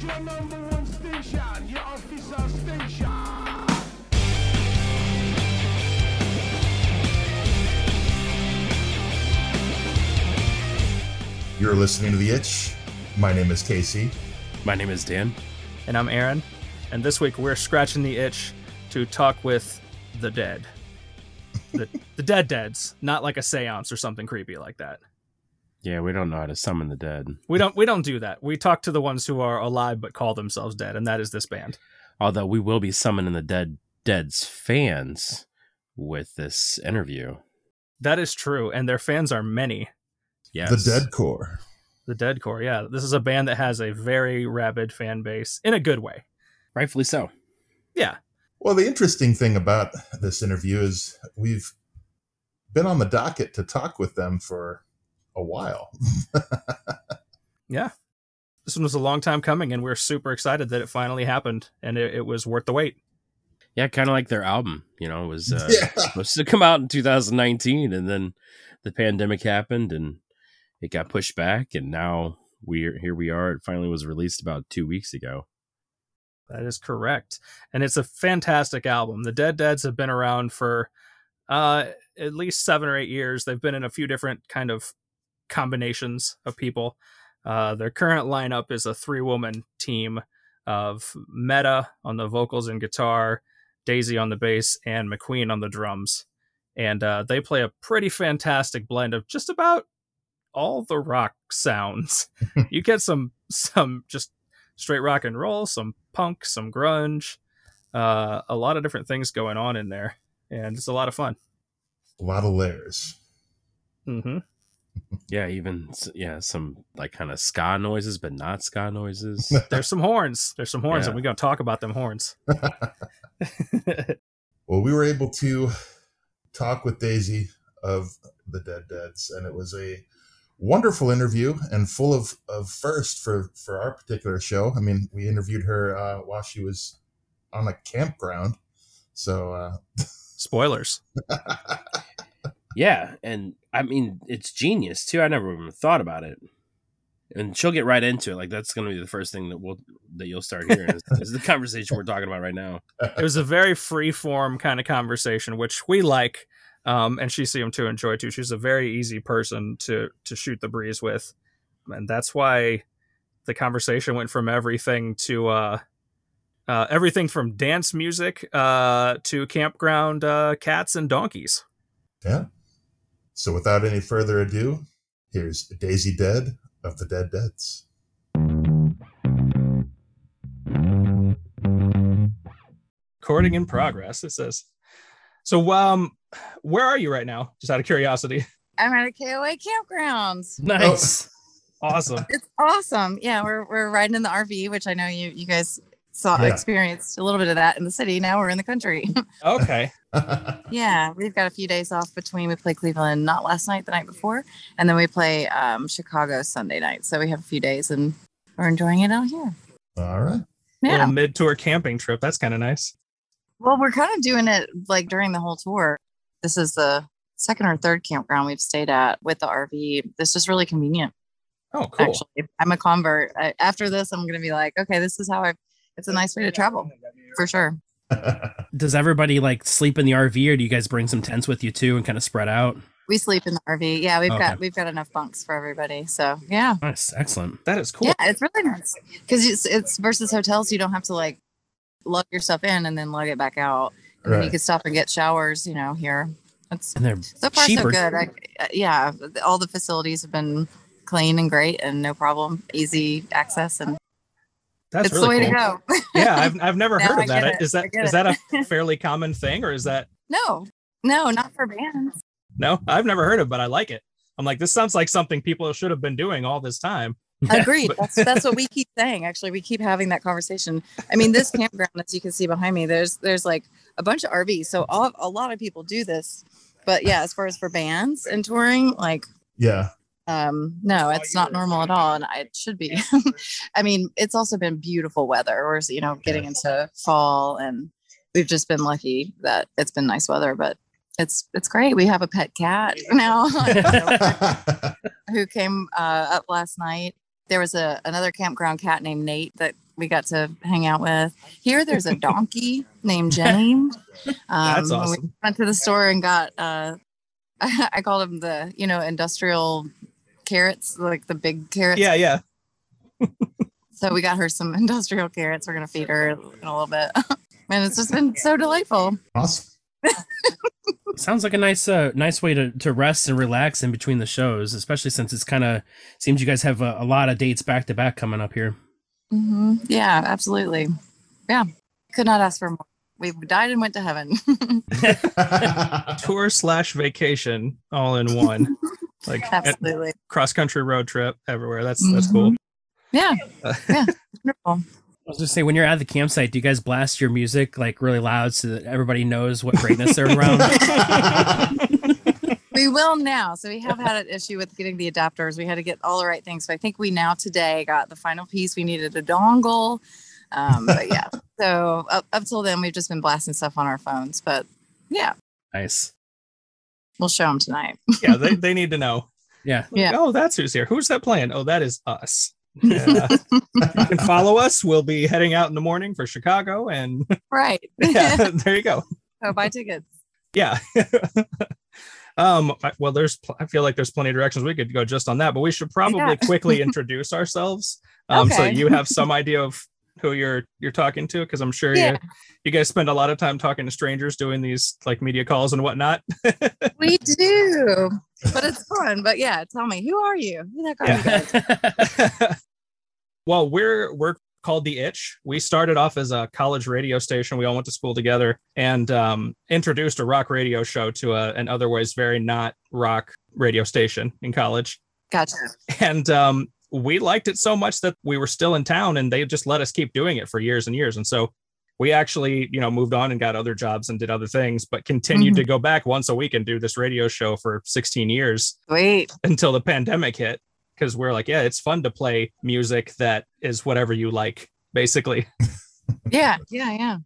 is your number one station, your official station. You're listening to The Itch. My name is Casey. My name is Dan. And I'm Aaron. And this week we're scratching the itch to talk with the dead. The, the dead deads, not like a seance or something creepy like that. Yeah, we don't know how to summon the dead. We don't we don't do that. We talk to the ones who are alive but call themselves dead, and that is this band. Although we will be summoning the dead dead's fans with this interview. That is true, and their fans are many. Yes. The Dead Core. The Dead Core, yeah. This is a band that has a very rabid fan base in a good way. Rightfully so. Yeah. Well, the interesting thing about this interview is we've been on the docket to talk with them for a while. yeah. This one was a long time coming, and we're super excited that it finally happened, and it, it was worth the wait. Yeah, kind of like their album. You know, it was uh, Yeah. supposed to come out in 2019, and then the pandemic happened, and it got pushed back, and now we're here. We are. It finally was released about two weeks ago. That is correct. And it's a fantastic album. The Dead Deads have been around for uh, at least seven or eight years. They've been in a few different kind of combinations of people. Uh, their current lineup is a three woman team of Meta on the vocals and guitar, Daisy on the bass, and McQueen on the drums. And uh, they play a pretty fantastic blend of just about all the rock sounds. you get some some just straight rock and roll, some punk, some grunge, uh, a lot of different things going on in there, and it's a lot of fun. A lot of layers. hmm Yeah, even yeah, some like kind of ska noises, but not ska noises. There's some horns. There's some horns, Yeah. and we're gonna talk about them horns. Well, we were able to talk with Daisy of the Dead Deads, and it was a wonderful interview and full of, of first for, for our particular show. I mean, we interviewed her uh, while she was on a campground. So, uh, Spoilers. Yeah, and I mean it's genius too. I never even thought about it. And she'll get right into it. Like that's going to be the first thing that we'll that you'll start hearing is, is the conversation we're talking about right now. It was a very free form kind of conversation, which we like, um, and she seemed to enjoy too. She's a very easy person to to shoot the breeze with, and that's why the conversation went from everything to uh, uh, everything from dance music uh, to campground uh, cats and donkeys. yeah. So, without any further ado, here's Daisy Dead of the Dead Deads. Recording in progress. It says. So, um, where are you right now? Just out of curiosity. I'm at a KOA campgrounds. Nice. Awesome. It's awesome. Yeah, we're we're riding in the RV, which I know you you guys saw Yeah. experienced a little bit of that in the city. Now we're in the country. Okay. yeah, we've got a few days off between. We play Cleveland not last night, the night before, and then we play um, Chicago Sunday night. So we have a few days, and we're enjoying it out here. All right. Yeah. Little mid tour camping trip. That's kind of nice. Well, we're kind of doing it like during the whole tour. This is the second or third campground we've stayed at with the RV. This is really convenient. Oh, cool. Actually, I'm a convert. I, after this, I'm going to be like, okay, this is how I. It's a nice way to travel, for sure. Does everybody like sleep in the RV, or do you guys bring some tents with you too and kind of spread out? We sleep in the RV. Yeah, we've Okay. got we've got enough bunks for everybody. So yeah, Nice, excellent. That is cool. yeah, it's really nice because it's it's versus hotels. You don't have to like lug your stuff in and then lug it back out. And then you can stop and get showers. You know, here. It's And they're so far cheaper. so good. I, uh, yeah, all the facilities have been clean and great and no problem, easy access, and That's it's really the way cool. to go. yeah, I've, I've never heard of that. get it. Is I that get is it. that a fairly common thing, or is that no, no, not for bands. no? I've never heard of, but I like it. I'm like, this sounds like something people should have been doing all this time. Agreed. But- That's that's what we keep saying. Actually, we keep having that conversation. I mean, this campground, as you can see behind me, there's there's like a bunch of RVs. So all, a lot of people do this. But yeah, as far as for bands and touring, like Yeah. Um no it's not normal at all and it should be. I mean it's also been beautiful weather or you know getting into fall and we've just been lucky that it's been nice weather but it's it's great. We have a pet cat now. Who came uh, up last night. There was a another campground cat named nate that we got to hang out with. Here, there's a donkey named Jenny. Um, That's awesome. We went to the store and got, uh, I called him the, you know, industrial carrots, like the big carrots. Yeah, yeah. So we got her some industrial carrots. We're gonna feed her in a little bit, and it's just been so delightful. Awesome. Sounds like a nice, uh, nice way to, to rest and relax in between the shows, especially since it's kind of seems you guys have a, a lot of dates back to back coming up here. hmm Yeah, absolutely. Yeah, could not ask for more. We died and went to heaven. Tour slash vacation all in one. Like absolutely. cross country road trip everywhere. That's that's cool. Yeah, Uh, yeah, wonderful. I was just say when you're at the campsite, do you guys blast your music like really loud so that everybody knows what greatness they're around? We will now. So we have had an issue with getting the adapters. We had to get all the right things. So I think we now today got the final piece. We needed a dongle. Um, but yeah. So up, up till then, we've just been blasting stuff on our phones. But yeah, nice. We'll show them tonight. yeah, they, they need to know. Yeah. Yeah. Oh, that's who's here. Who's that playing? Oh, that is us. Yeah. you can follow us. We'll be heading out in the morning for Chicago, and right. yeah, there you go. so buy tickets. Yeah. um. Well, there's. pl- I feel like there's plenty of directions we could go just on that, but we should probably Yeah. quickly introduce ourselves, um, so you have some idea of who you're you're talking to, because I'm sure Yeah. you you guys spend a lot of time talking to strangers, doing these like media calls and whatnot. We do, but it's fun. But yeah, tell me, who are you? Who heck are you well, we're we're called the Itch. We started off as a college radio station. We all went to school together and um, introduced a rock radio show to a, an otherwise very not rock radio station in college. Gotcha. And um, we liked it so much that we were still in town, and they just let us keep doing it for years and years. And so we actually, you know, moved on and got other jobs and did other things, but continued to mm-hmm. go back once a week and do this radio show for 16 years Sweet. until the pandemic hit because we're like yeah it's fun to play music that is whatever you like basically Yeah, yeah, yeah.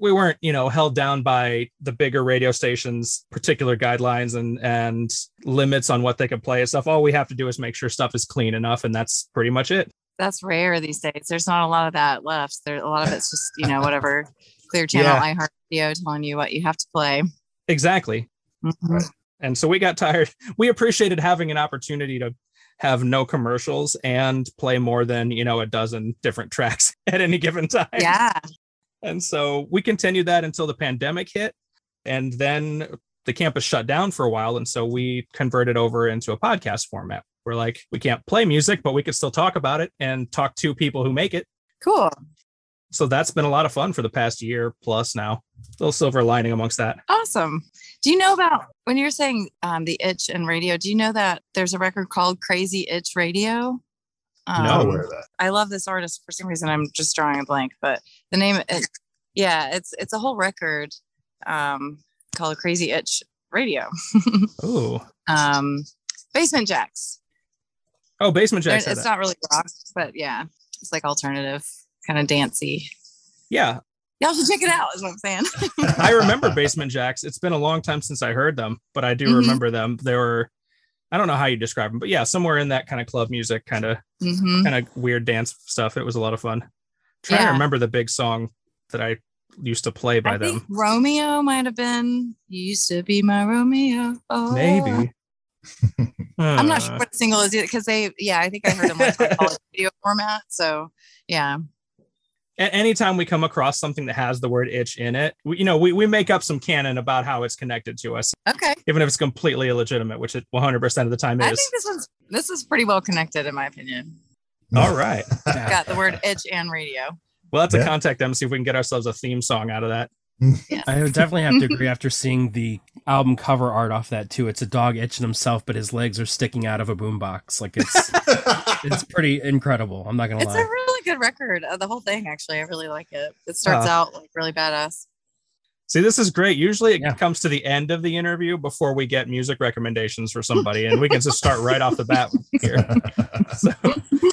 We weren't you know held down by the bigger radio stations particular guidelines and and limits on what they could play and stuff all we have to do is make sure stuff is clean enough and that's pretty much it That's rare these days. There's not a lot of that left. There, a lot of it's just you know whatever clear channel Yeah. iHeartRadio telling you what you have to play. exactly Mhm. and so we got tired we appreciated having an opportunity to have no commercials and play more than you know a dozen different tracks at any given time Yeah. And so we continued that until the pandemic hit. And then the campus shut down for a while. And so we converted over into a podcast format. We're like, we can't play music, but we could still talk about it and talk to people who make it. Cool. So that's been a lot of fun for the past year plus now. Little silver lining amongst that. Awesome. Do you know about when you're saying um, the itch and radio? Do you know that there's a record called Crazy Itch Radio? Um, Not aware of that. I love this artist for some reason. I'm just drawing a blank, but the name, it, yeah, it's it's a whole record um, called Crazy Itch Radio. Ooh. um, Basement Jaxx. Oh, Basement Jaxx. It's that. not really rock, but yeah, it's like alternative, kind of dancey. Yeah. Y'all should check it out. Is what I'm saying. I remember Basement Jaxx. It's been a long time since I heard them, but I do Mhm. remember them. They were, I don't know how you describe them, but yeah, somewhere in that kind of club music, kind of hmm kind of weird dance stuff. It was a lot of fun. trying to remember the big song that I used to play by I them. think Romeo might have been. You used to be my Romeo. Oh. Maybe. I'm not sure Uh, what single is it because they. Yeah, I think I heard them like college video format. So yeah. A- anytime we come across something that has the word itch in it, we, you know, we, we make up some canon about how it's connected to us, Okay. even if it's completely illegitimate, which it 100% of the time is. I think this one's this is pretty well connected in my opinion. All right. Yeah. Got the word itch and radio. Well, that's have to Yeah. contact them, see if we can get ourselves a theme song out of that. I would definitely have to agree after seeing the album cover art off that too. It's a dog itching himself, but his legs are sticking out of a boombox. Like it's it's pretty incredible. I'm not gonna lie. It's a really good record. Uh, the whole thing, actually, I really like it. It starts Uh, out like really badass. See, this is great. Usually it Yeah. comes to the end of the interview before we get music recommendations for somebody, and we can just start right off the bat here. So,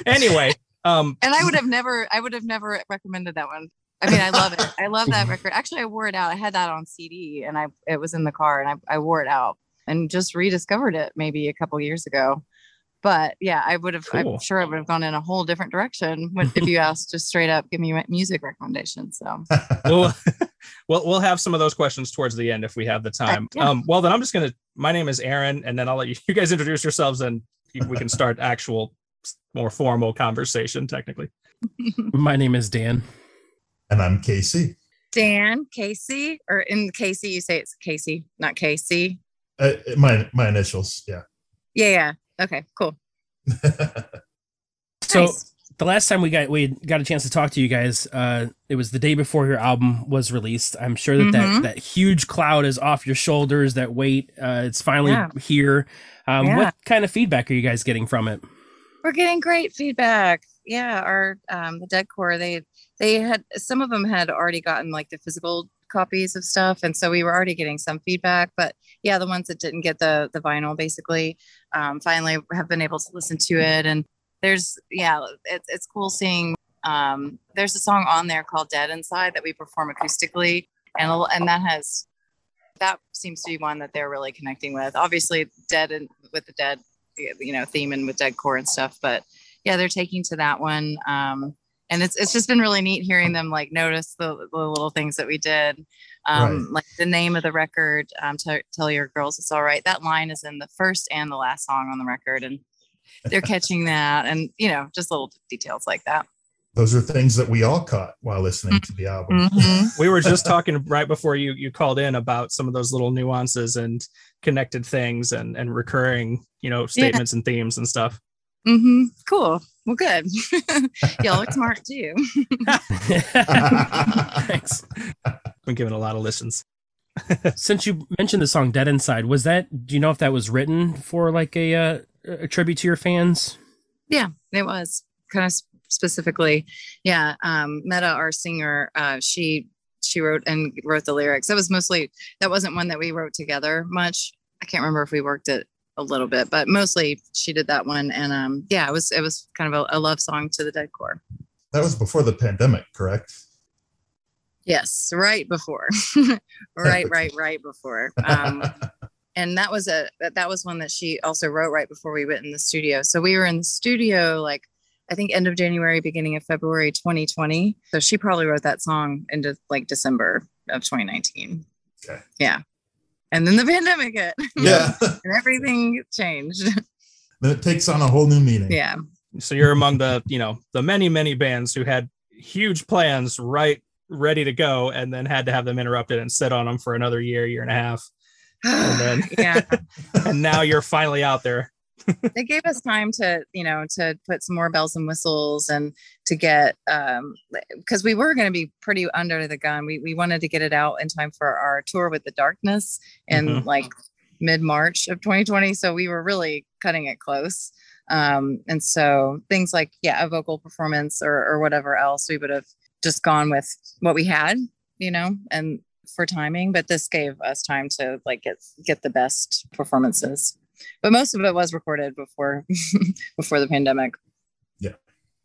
anyway, um, And I would have never, I would have never recommended that one. I mean, I love it. I love that record. Actually, I wore it out. I had that on CD, and I it was in the car, and I, I wore it out and just rediscovered it maybe a couple years ago. but yeah, I would have. Cool. I'm sure I would have gone in a whole different direction if you asked just straight up, give me music recommendations. So we'll, we'll we'll have some of those questions towards the end if we have the time. yeah. Um, well, then I'm just gonna. My name is Aaron, and then I'll let you, you guys introduce yourselves, and we can start actual, more formal conversation. Technically, My name is Dan. And I'm Casey. Dan, Casey, or in Casey, you say it's Casey, not Casey. Uh, my my initials, yeah. Yeah, yeah. Okay, cool. So Nice. the last time we got we got a chance to talk to you guys, uh, it was the day before your album was released. I'm sure that that, Mhm. that huge cloud is off your shoulders. That weight, uh, it's finally Yeah. here. Um, Yeah. What kind of feedback are you guys getting from it? We're getting great feedback. Yeah, our um the Dead Core, they they had some of them had already gotten like the physical copies of stuff, and so we were already getting some feedback. But yeah, the ones that didn't get the the vinyl basically um, finally have been able to listen to it. And there's yeah, it's it's cool seeing. Um, there's a song on there called "Dead Inside" that we perform acoustically, and and that has that seems to be one that they're really connecting with. Obviously, Dead and with the Dead you know theme and with dead core and stuff but yeah they're taking to that one um and it's it's just been really neat hearing them like notice the, the little things that we did um Right. like the name of the record um Tell- tell your girls it's all right that line is in the first and the last song on the record and they're catching that and you know just little details like that Those are things that we all caught while listening to the album. Mhm. we were just talking right before you you called in about some of those little nuances and connected things and and recurring you know statements and themes and stuff. Mhm. cool well good y'all look smart too Thanks. Been given a lot of listens. Since you mentioned the song "Dead Inside," was that? Do you know if that was written for like a uh, a tribute to your fans? Yeah, it was kind of specifically. Yeah, um, Meta, our singer, uh, she she wrote and wrote the lyrics. That was mostly that wasn't one that we wrote together much. I can't remember if we worked it a little bit, but mostly she did that one. And um, yeah, it was it was kind of a, a love song to the Dead Core. That was before the pandemic, correct? Yes, right before, right, right, right before. Um, and that was a that, that was one that she also wrote right before we went in the studio so we were in the studio like i think end of january beginning of february 2020 so she probably wrote that song into like december of 2019 Okay. yeah and then the pandemic hit yeah. and everything changed then it takes on a whole new meaning. yeah So you're among the you know the many many bands who had huge plans right ready to go and then had to have them interrupted and sit on them for another year year and a half and then yeah and now you're finally out there. They gave us time to you know to put some more bells and whistles and to get um because we were going to be pretty under the gun. We, we wanted to get it out in time for our tour with the darkness in Mhm. like mid-march of 2020 so we were really cutting it close. Um and so things like yeah a vocal performance or or whatever else we would have just gone with what we had you know and for timing but this gave us time to like get get the best performances but most of it was recorded before before the pandemic Yeah,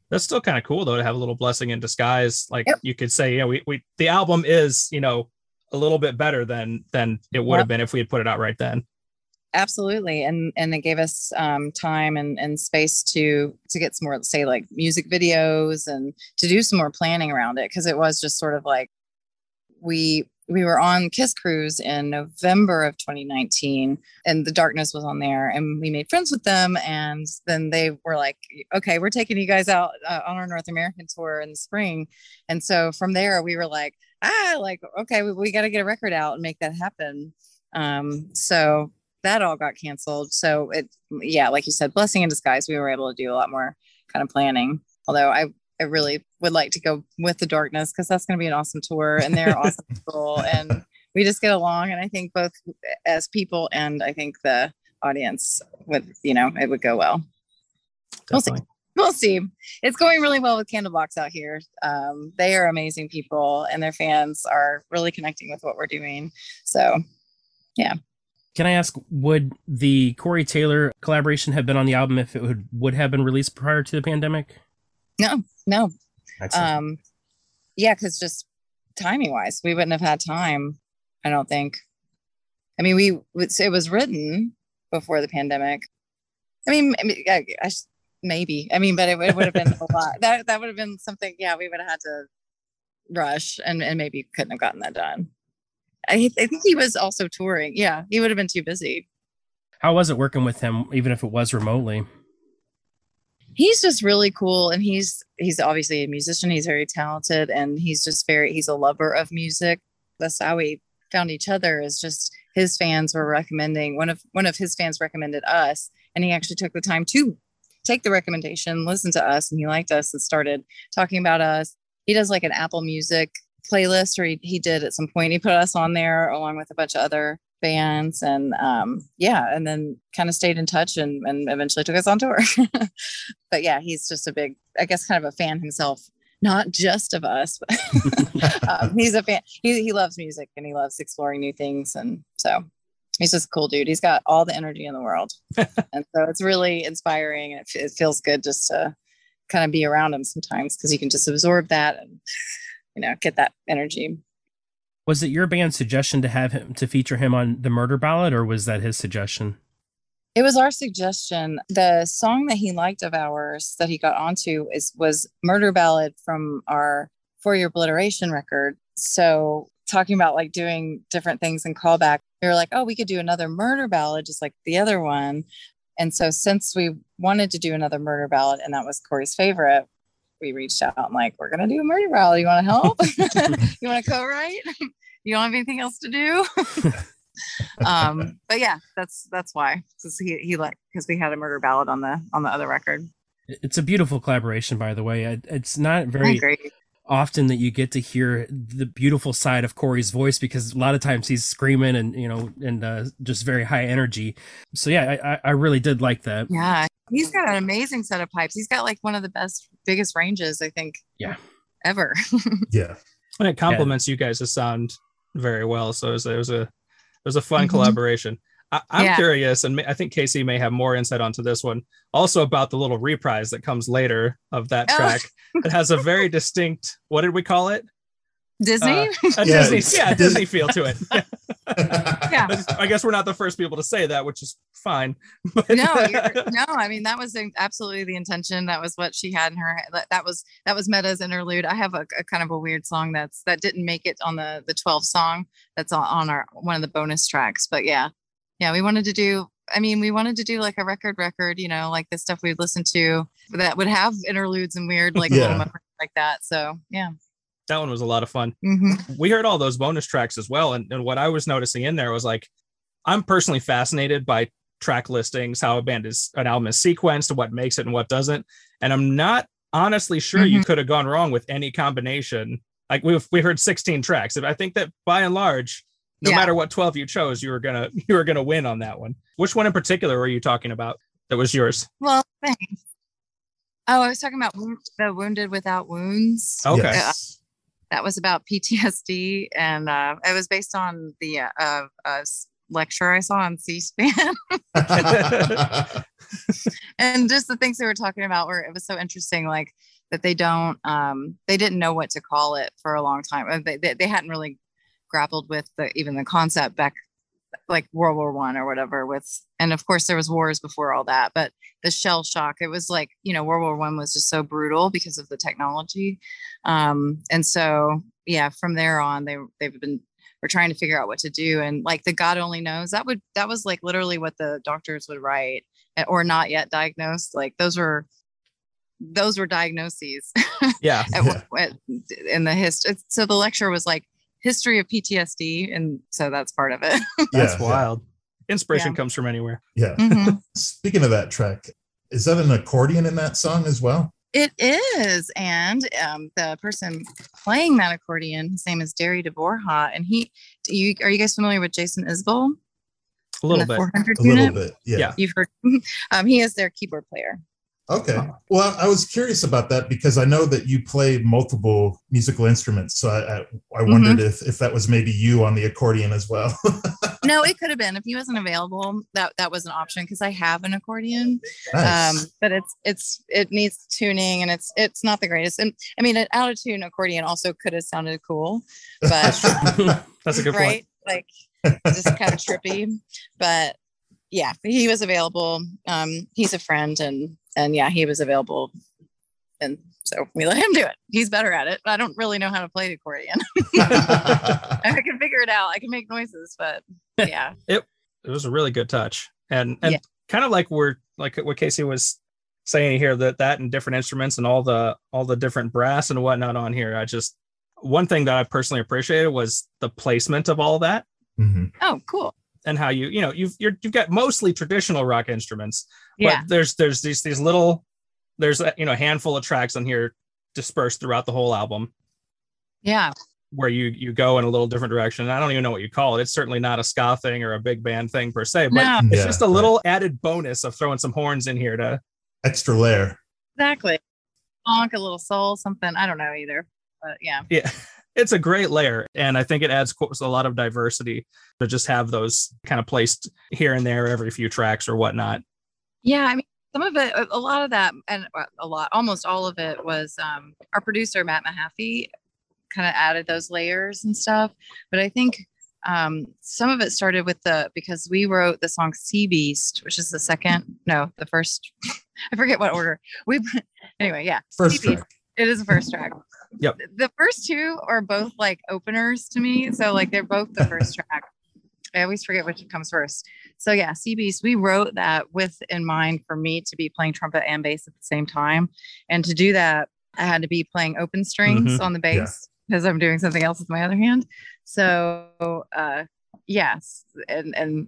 That's still kind of cool though to have a little blessing in disguise. Like Yep. you could say, yeah, we, we the album is, you know, a little bit better than than it would have been if we had put it out right then. absolutely and and it gave us um time and and space to to get some more say like music videos and to do some more planning around it because it was just sort of like we we were on kiss cruise in november of 2019 and the darkness was on there and we made friends with them and then they were like okay we're taking you guys out uh, on our north american tour in the spring and so from there we were like ah like okay we, we got to get a record out and make that happen um so that all got canceled. So it, yeah, like you said, blessing in disguise. We were able to do a lot more kind of planning. Although I, I really would like to go with the darkness because that's going to be an awesome tour, and they're awesome people, and we just get along. And I think both as people and I think the audience would, you know, it would go well. We'll see. We'll see. It's going really well with Candlebox out here. Um, they are amazing people, and their fans are really connecting with what we're doing. So yeah Can I ask, would the Corey Taylor collaboration have been on the album if it would, would have been released prior to the pandemic? no, no, Excellent. um yeah because just timing wise we wouldn't have had time i don't think i mean we it was written before the pandemic I mean, I mean I, I, maybe. I mean, but it, it would have been a lot. That that would have been something. Yeah, we would have had to rush and and maybe couldn't have gotten that done. I, I think he was also touring. Yeah, he would have been too busy. How was it working with him, even if it was remotely? He's just really cool, and he's he's obviously a musician. He's very talented, and he's just very he's a lover of music. That's how we found each other. Is just his fans were recommending one of one of his fans recommended us, and he actually took the time to take the recommendation, listen to us, and he liked us and started talking about us. He does like an Apple Music playlist, or he, he did at some point. He put us on there along with a bunch of other bands, and um, yeah, and then kind of stayed in touch and, and eventually took us on tour. but yeah, he's just a big, I guess, kind of a fan himself. Not just of us, but um, he's a fan. He, he loves music and he loves exploring new things. And so he's just a cool dude. He's got all the energy in the world. and so it's really inspiring. And it, it feels good just to kind of be around him sometimes because you can just absorb that and, you know, get that energy. Was it your band's suggestion to have him to feature him on the murder ballad or was that his suggestion? It was our suggestion. The song that he liked of ours that he got onto is was Murder Ballad from our For Your Obliteration record. So talking about like doing different things and callback, we were like, oh, we could do another murder ballad just like the other one. And so since we wanted to do another murder ballad and that was Corey's favorite, we reached out and like, we're gonna do a murder ballad. You want to help? you want to co-write? you don't have anything else to do? um, but yeah, that's that's why because he he like because we had a murder ballad on the on the other record. It's a beautiful collaboration, by the way. It's not very often that you get to hear the beautiful side of Corey's voice because a lot of times he's screaming and you know and uh, just very high energy. So yeah, I I really did like that. Yeah, he's got an amazing set of pipes. He's got like one of the best, biggest ranges I think. Yeah. Ever. yeah. And it complements yeah. you guys' sound very well. So it was, it was a it was a fun mm-hmm. collaboration. I, am yeah. curious, and I think Casey may have more insight onto this one. Also about the little reprise that comes later of that oh. track. it has a very distinct. What did we call it? Disney. Uh, a yeah, Disney, yeah, Disney feel to it. yeah. I guess we're not the first people to say that, which is fine. But no, no. I mean, that was absolutely the intention. That was what she had in her. That, that was that was Meta's interlude. I have a, a, kind of a weird song that's that didn't make it on the the 12 song. That's on, on our one of the bonus tracks. But yeah, yeah, we wanted to do. I mean, we wanted to do like a record, record. You know, like the stuff we'd listen to that would have interludes and weird like yeah. little like that. So yeah that one was a lot of fun. Mm-hmm. We heard all those bonus tracks as well. And, and what I was noticing in there was like, I'm personally fascinated by track listings, how a band is an album is sequenced, what makes it and what doesn't. And I'm not honestly sure mm-hmm. you could have gone wrong with any combination. Like we've we heard 16 tracks. And I think that by and large, no yeah. matter what 12 you chose, you were gonna you were gonna win on that one. Which one in particular were you talking about that was yours? Well, thanks. Oh, I was talking about the Wounded Without Wounds. Okay. Yes that was about PTSD, and uh, it was based on the uh, uh, lecture I saw on C-SPAN. and just the things they were talking about were it was so interesting, like that they don't, um, they didn't know what to call it for a long time. They, they, they hadn't really grappled with the even the concept back like World War One or whatever with and of course there was wars before all that, but the shell shock, it was like, you know, World War One was just so brutal because of the technology. Um, and so yeah, from there on they they've been we're trying to figure out what to do. And like the God only knows, that would that was like literally what the doctors would write eh, or not yet diagnosed. Like those were those were diagnoses. Yeah. at, at, in the history. So the lecture was like history of PTSD, and so that's part of it. that's yeah, wild. Yeah. Inspiration yeah. comes from anywhere. Yeah. Mm-hmm. Speaking of that track, is that an accordion in that song as well? It is, and um, the person playing that accordion, his name is Derry deBorja, and he. You are you guys familiar with Jason Isbell? A little bit. A little bit. Yeah. yeah. You've heard. Um, he is their keyboard player. Okay. Well, I was curious about that because I know that you play multiple musical instruments. So I, I, I wondered mm-hmm. if, if that was maybe you on the accordion as well. no, it could have been. If he wasn't available, that that was an option because I have an accordion. Nice. Um, but it's it's it needs tuning and it's it's not the greatest. And I mean, an out of tune accordion also could have sounded cool, but that's a good right? point. Like just kind of trippy. But yeah, he was available. Um, he's a friend, and and yeah, he was available, and so we let him do it. He's better at it. I don't really know how to play the accordion. I can figure it out. I can make noises, but yeah, it it was a really good touch, and and Yeah. kind of like we're like what Casey was saying here that that and different instruments and all the all the different brass and whatnot on here. I just one thing that I personally appreciated was the placement of all that Mhm. oh, cool. And how you you know you've you're, you've got mostly traditional rock instruments Yeah, but there's there's these these little there's a you know handful of tracks on here dispersed throughout the whole album yeah, where you you go in a little different direction i don't even know what you call it it's certainly not a ska thing or a big band thing per se but no, it's Yeah, just a right. little added bonus of throwing some horns in here to extra layer. exactly. Funk, a little soul, something. I don't know either, but yeah, yeah it's a great layer and i think it adds a lot of diversity to just have those kind of placed here and there every few tracks or whatnot yeah. I mean, some of it, a- lot of that, and uh, a lot, almost all of it was um, our producer Matt Mahaffey kind of added those layers and stuff. But I think um, some of it started with the because we wrote the song Sea Beast, which is the second, no, the first. I forget what order we. Anyway, yeah, First Sea Beast. It is the first track. Yep. The first two are both like openers to me. So like they're both the first track. I always forget which comes first. So yeah, Sea Beast, we wrote that with in mind for me to be playing trumpet and bass at the same time. And to do that, I had to be playing open strings on the bass because I'm doing something else with my other hand. So uh yes, and and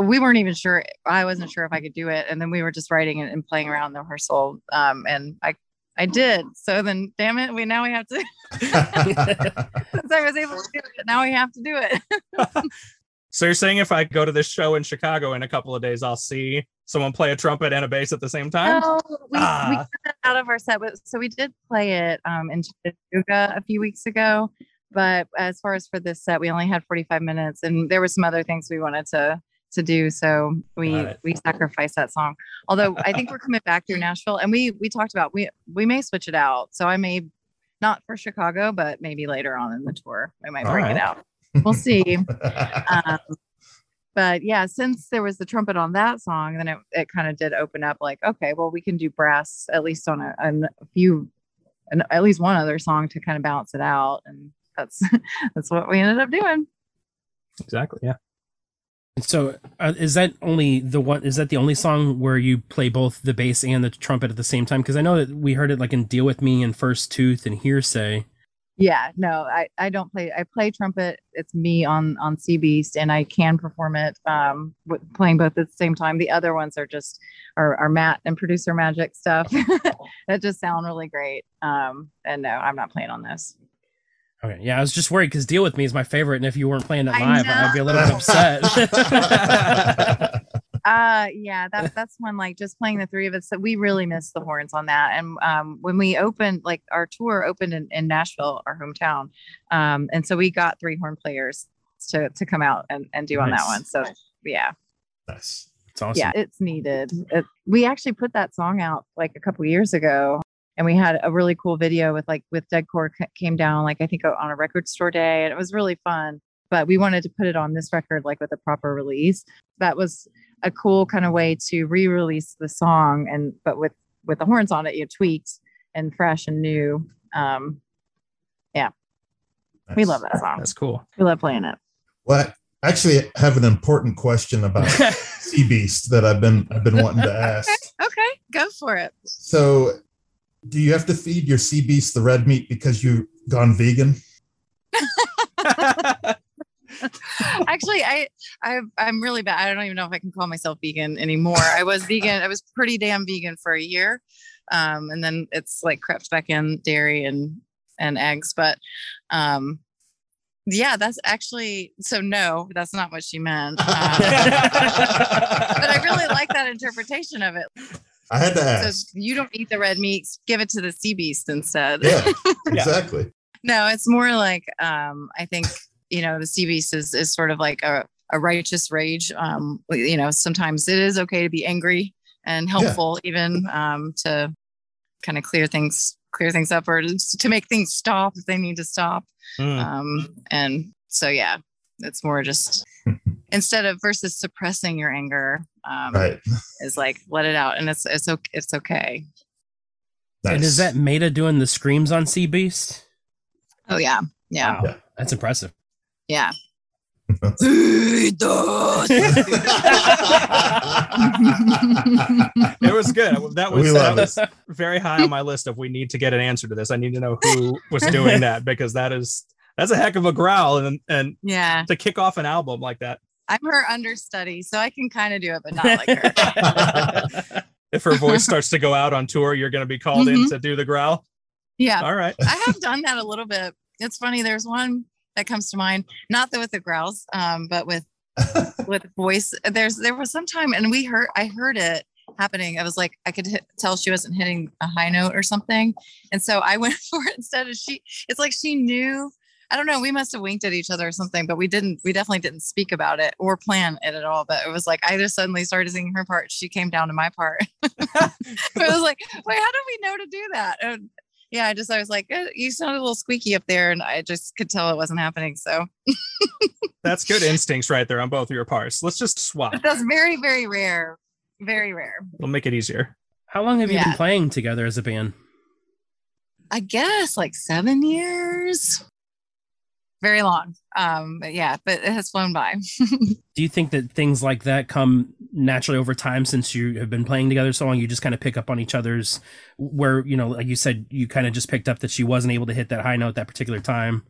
we weren't even sure I wasn't sure if I could do it. And then we were just writing it and playing around the rehearsal. Um and I I did. So then damn it, we now we have to since I was able to do it, now we have to do it. so you're saying if i go to this show in chicago in a couple of days i'll see someone play a trumpet and a bass at the same time No, we, we Ah. cut that out of our set. but- So we did play it um, in Chattanooga a few weeks ago. But as far as for this set, we only had 45 minutes, and there were some other things we wanted to to do. So we it. we sacrificed that song. Although I think we're coming back through Nashville, and we we talked about we we may switch it out. So I may not for Chicago, but maybe later on in the tour we might All bring right. it out. We'll see. um, but yeah, since there was the trumpet on that song, then it, it kind of did open up like, okay, well, we can do brass at least on a, on a few, and at least one other song to kind of balance it out. And that's, that's what we ended up doing. exactly yeah So uh, is that only the one? Is that the only song where you play both the bass and the trumpet at the same time? Because I know that we heard it like in "Deal with Me" and "First Tooth" and "Hearsay." Yeah, no, I, I don't play, I play trumpet. It's me on, on Sea Beast and I can perform it, um, with playing both at the same time. The other ones are just, are, are Matt and producer magic stuff that just sound really great. Um, and no, I'm not playing on this. Okay, yeah, I was just worried because "Deal with Me" is my favorite, and if you weren't playing it live, I'd be a little bit upset. Uh yeah, that that's one like just playing the three of us. So we really missed the horns on that. And um when we opened like our tour opened in, in Nashville, our hometown. Um and so we got three horn players to to come out and, and do on that one. So yeah. nice. it's awesome. Yeah, it's needed. It, we actually put that song out like a couple years ago and we had a really cool video with like with Deadcore c- came down like I think on a record store day and it was really fun. But we wanted to put it on this record like with a proper release. That was a cool kind of way to re-release the song and but with with the horns on it, you know, tweaked and fresh and new. Um, yeah. we love that song. that's cool We love playing it. Well, I actually have an important question about Sea Beast that I've been I've been wanting to ask. Okay, go for it. So, do you have to feed your sea beast the red meat because you've gone vegan? Actually, I, I, I'm really bad. I don't even know if I can call myself vegan anymore. I was vegan. I was pretty damn vegan for a year, um, and then it's like crept back in dairy and and eggs. But, um, yeah, that's actually so. No, that's not what she meant. Um, but I really like that interpretation of it. I had to So you don't eat the red meat. Give it to the sea beast instead. Yeah, exactly. No, it's more like um, I think you know the sea beast is is sort of like a, a righteous rage. Um, you know, sometimes it is okay to be angry and helpful, even um, to kind of clear things clear things up or to, to make things stop if they need to stop. Mm. Um, and so yeah, it's more just instead of versus suppressing your anger um, Right. is like let it out and it's it's okay it's okay And is that Meta doing the screams on Sea Beast? oh yeah yeah Wow, Yeah. that's impressive. yeah It was good. That was, that love was very high on my list of we need to get an answer to this. I need to know who was doing that because that is that's a heck of a growl and and yeah to kick off an album like that. I'm her understudy so i can kind of do it but not like her If her voice starts to go out on tour, you're going to be called in Mhm. to do the growl. yeah All right. I have done that a little bit. It's funny. There's one that comes to mind, not with the growls, um, but with with voice. There's there was some time, and we heard I heard it happening. I was like, I could hit, tell she wasn't hitting a high note or something, and so I went for it instead of she. It's like she knew. I don't know. We must have winked at each other or something, but we didn't. We definitely didn't speak about it or plan it at all. But it was like I just suddenly started singing her part. She came down to my part. it was like, wait, how did we know to do that? And yeah, I just I was like, eh, you sounded a little squeaky up there, and I just could tell it wasn't happening. So That's good instincts right there on both of your parts. Let's just swap. but that's very very rare, very rare. It'll make it easier. How long have you been playing together as a band? I guess like seven years. Very long. Um, but yeah, but it has flown by. Do you think that things like that come naturally over time since you have been playing together so long? You just kind of pick up on each other's, where, you know, like you said, you kind of just picked up that she wasn't able to hit that high note that particular time.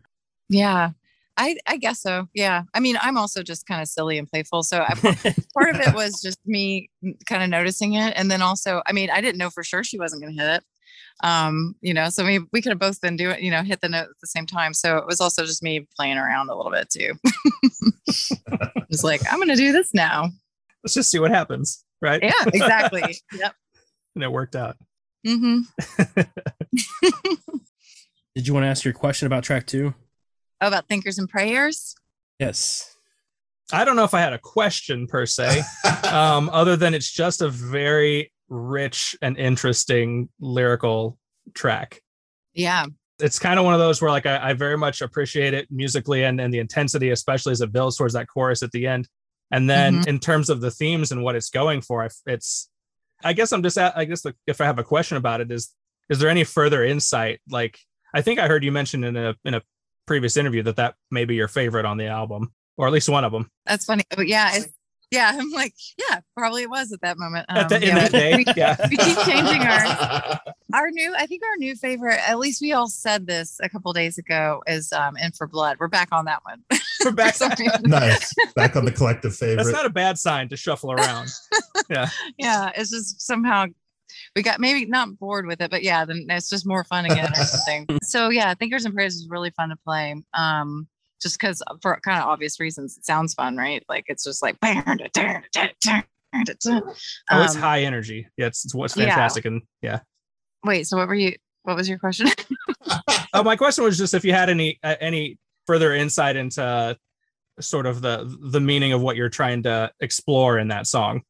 yeah. I, I guess so. Yeah. I mean, I'm also just kind of silly and playful. So I, part of it was just me kind of noticing it. And then also, I mean, I didn't know for sure she wasn't going to hit it. Um, you know, so we, we could have both been doing, you know, hit the note at the same time. So it was also just me playing around a little bit too. Just like, I'm going to do this now. Let's just see what happens. Right. Yeah, exactly. yep. And it worked out. Mm-hmm. Did you want to ask your question about track two? Oh, about thinkers and prayers. Yes. I don't know if I had a question per se, um, other than it's just a very rich and interesting lyrical track. Yeah. It's kind of one of those where like I, I very much appreciate it musically and, and the intensity, especially as it builds towards that chorus at the end. And then mm-hmm. in terms of the themes and what it's going for, it's I guess I'm just at, I guess the, if I have a question about it is is there any further insight? Like I think I heard you mention in a in a previous interview that that may be your favorite on the album, or at least one of them. That's funny. Oh, yeah. It's, yeah. I'm like, yeah, probably it was at that moment. At the- Um, in yeah, that day, we, yeah. we keep changing our our new i think our new favorite at least we all said this a couple days ago is um in for blood we're back on that one We're back. For nice. Back on the collective favorite. That's not a bad sign to shuffle around. Yeah. Yeah it's just somehow we got maybe not bored with it but yeah then it's just more fun again or something so yeah thinkers and prayers is really fun to play um just because for kind of obvious reasons it sounds fun right like it's just like Oh, it's Um, high energy. Yeah, it's, it's what's yeah. fantastic. And yeah. wait so what were you what was your question Oh, my question was just if you had any uh, any further insight into sort of the the meaning of what you're trying to explore in that song.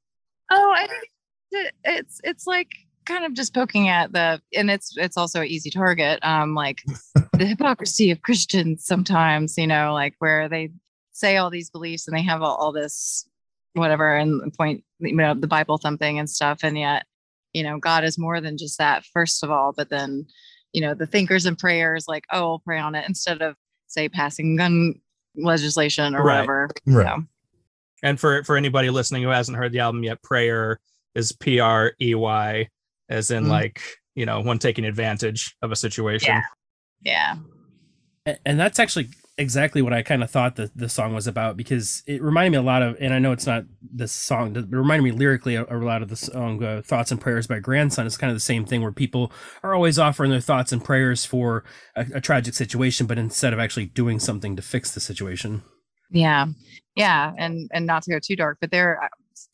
Oh, I think it's it's like kind of just poking at the and it's it's also an easy target. Um, like the hypocrisy of Christians sometimes, you know, like where they say all these beliefs and they have all, all this whatever and point you know the Bible thumping and stuff, and yet you know God is more than just that. First of all, but then you know the thinkers and prayers like oh I'll pray on it instead of say passing gun legislation or Right. whatever. right. So, And for for anybody listening who hasn't heard the album yet, prayer is P R E Y, as in Mhm. like you know one taking advantage of a situation. Yeah. yeah. A- and that's actually exactly what I kind of thought that the song was about because it reminded me a lot of, and I know it's not this song, it reminded me lyrically a, a lot of the song uh, "Thoughts and Prayers" by Grandson. It's kind of the same thing where people are always offering their thoughts and prayers for a, a tragic situation, but instead of actually doing something to fix the situation. Yeah. Yeah. And and not to go too dark, but they're uh,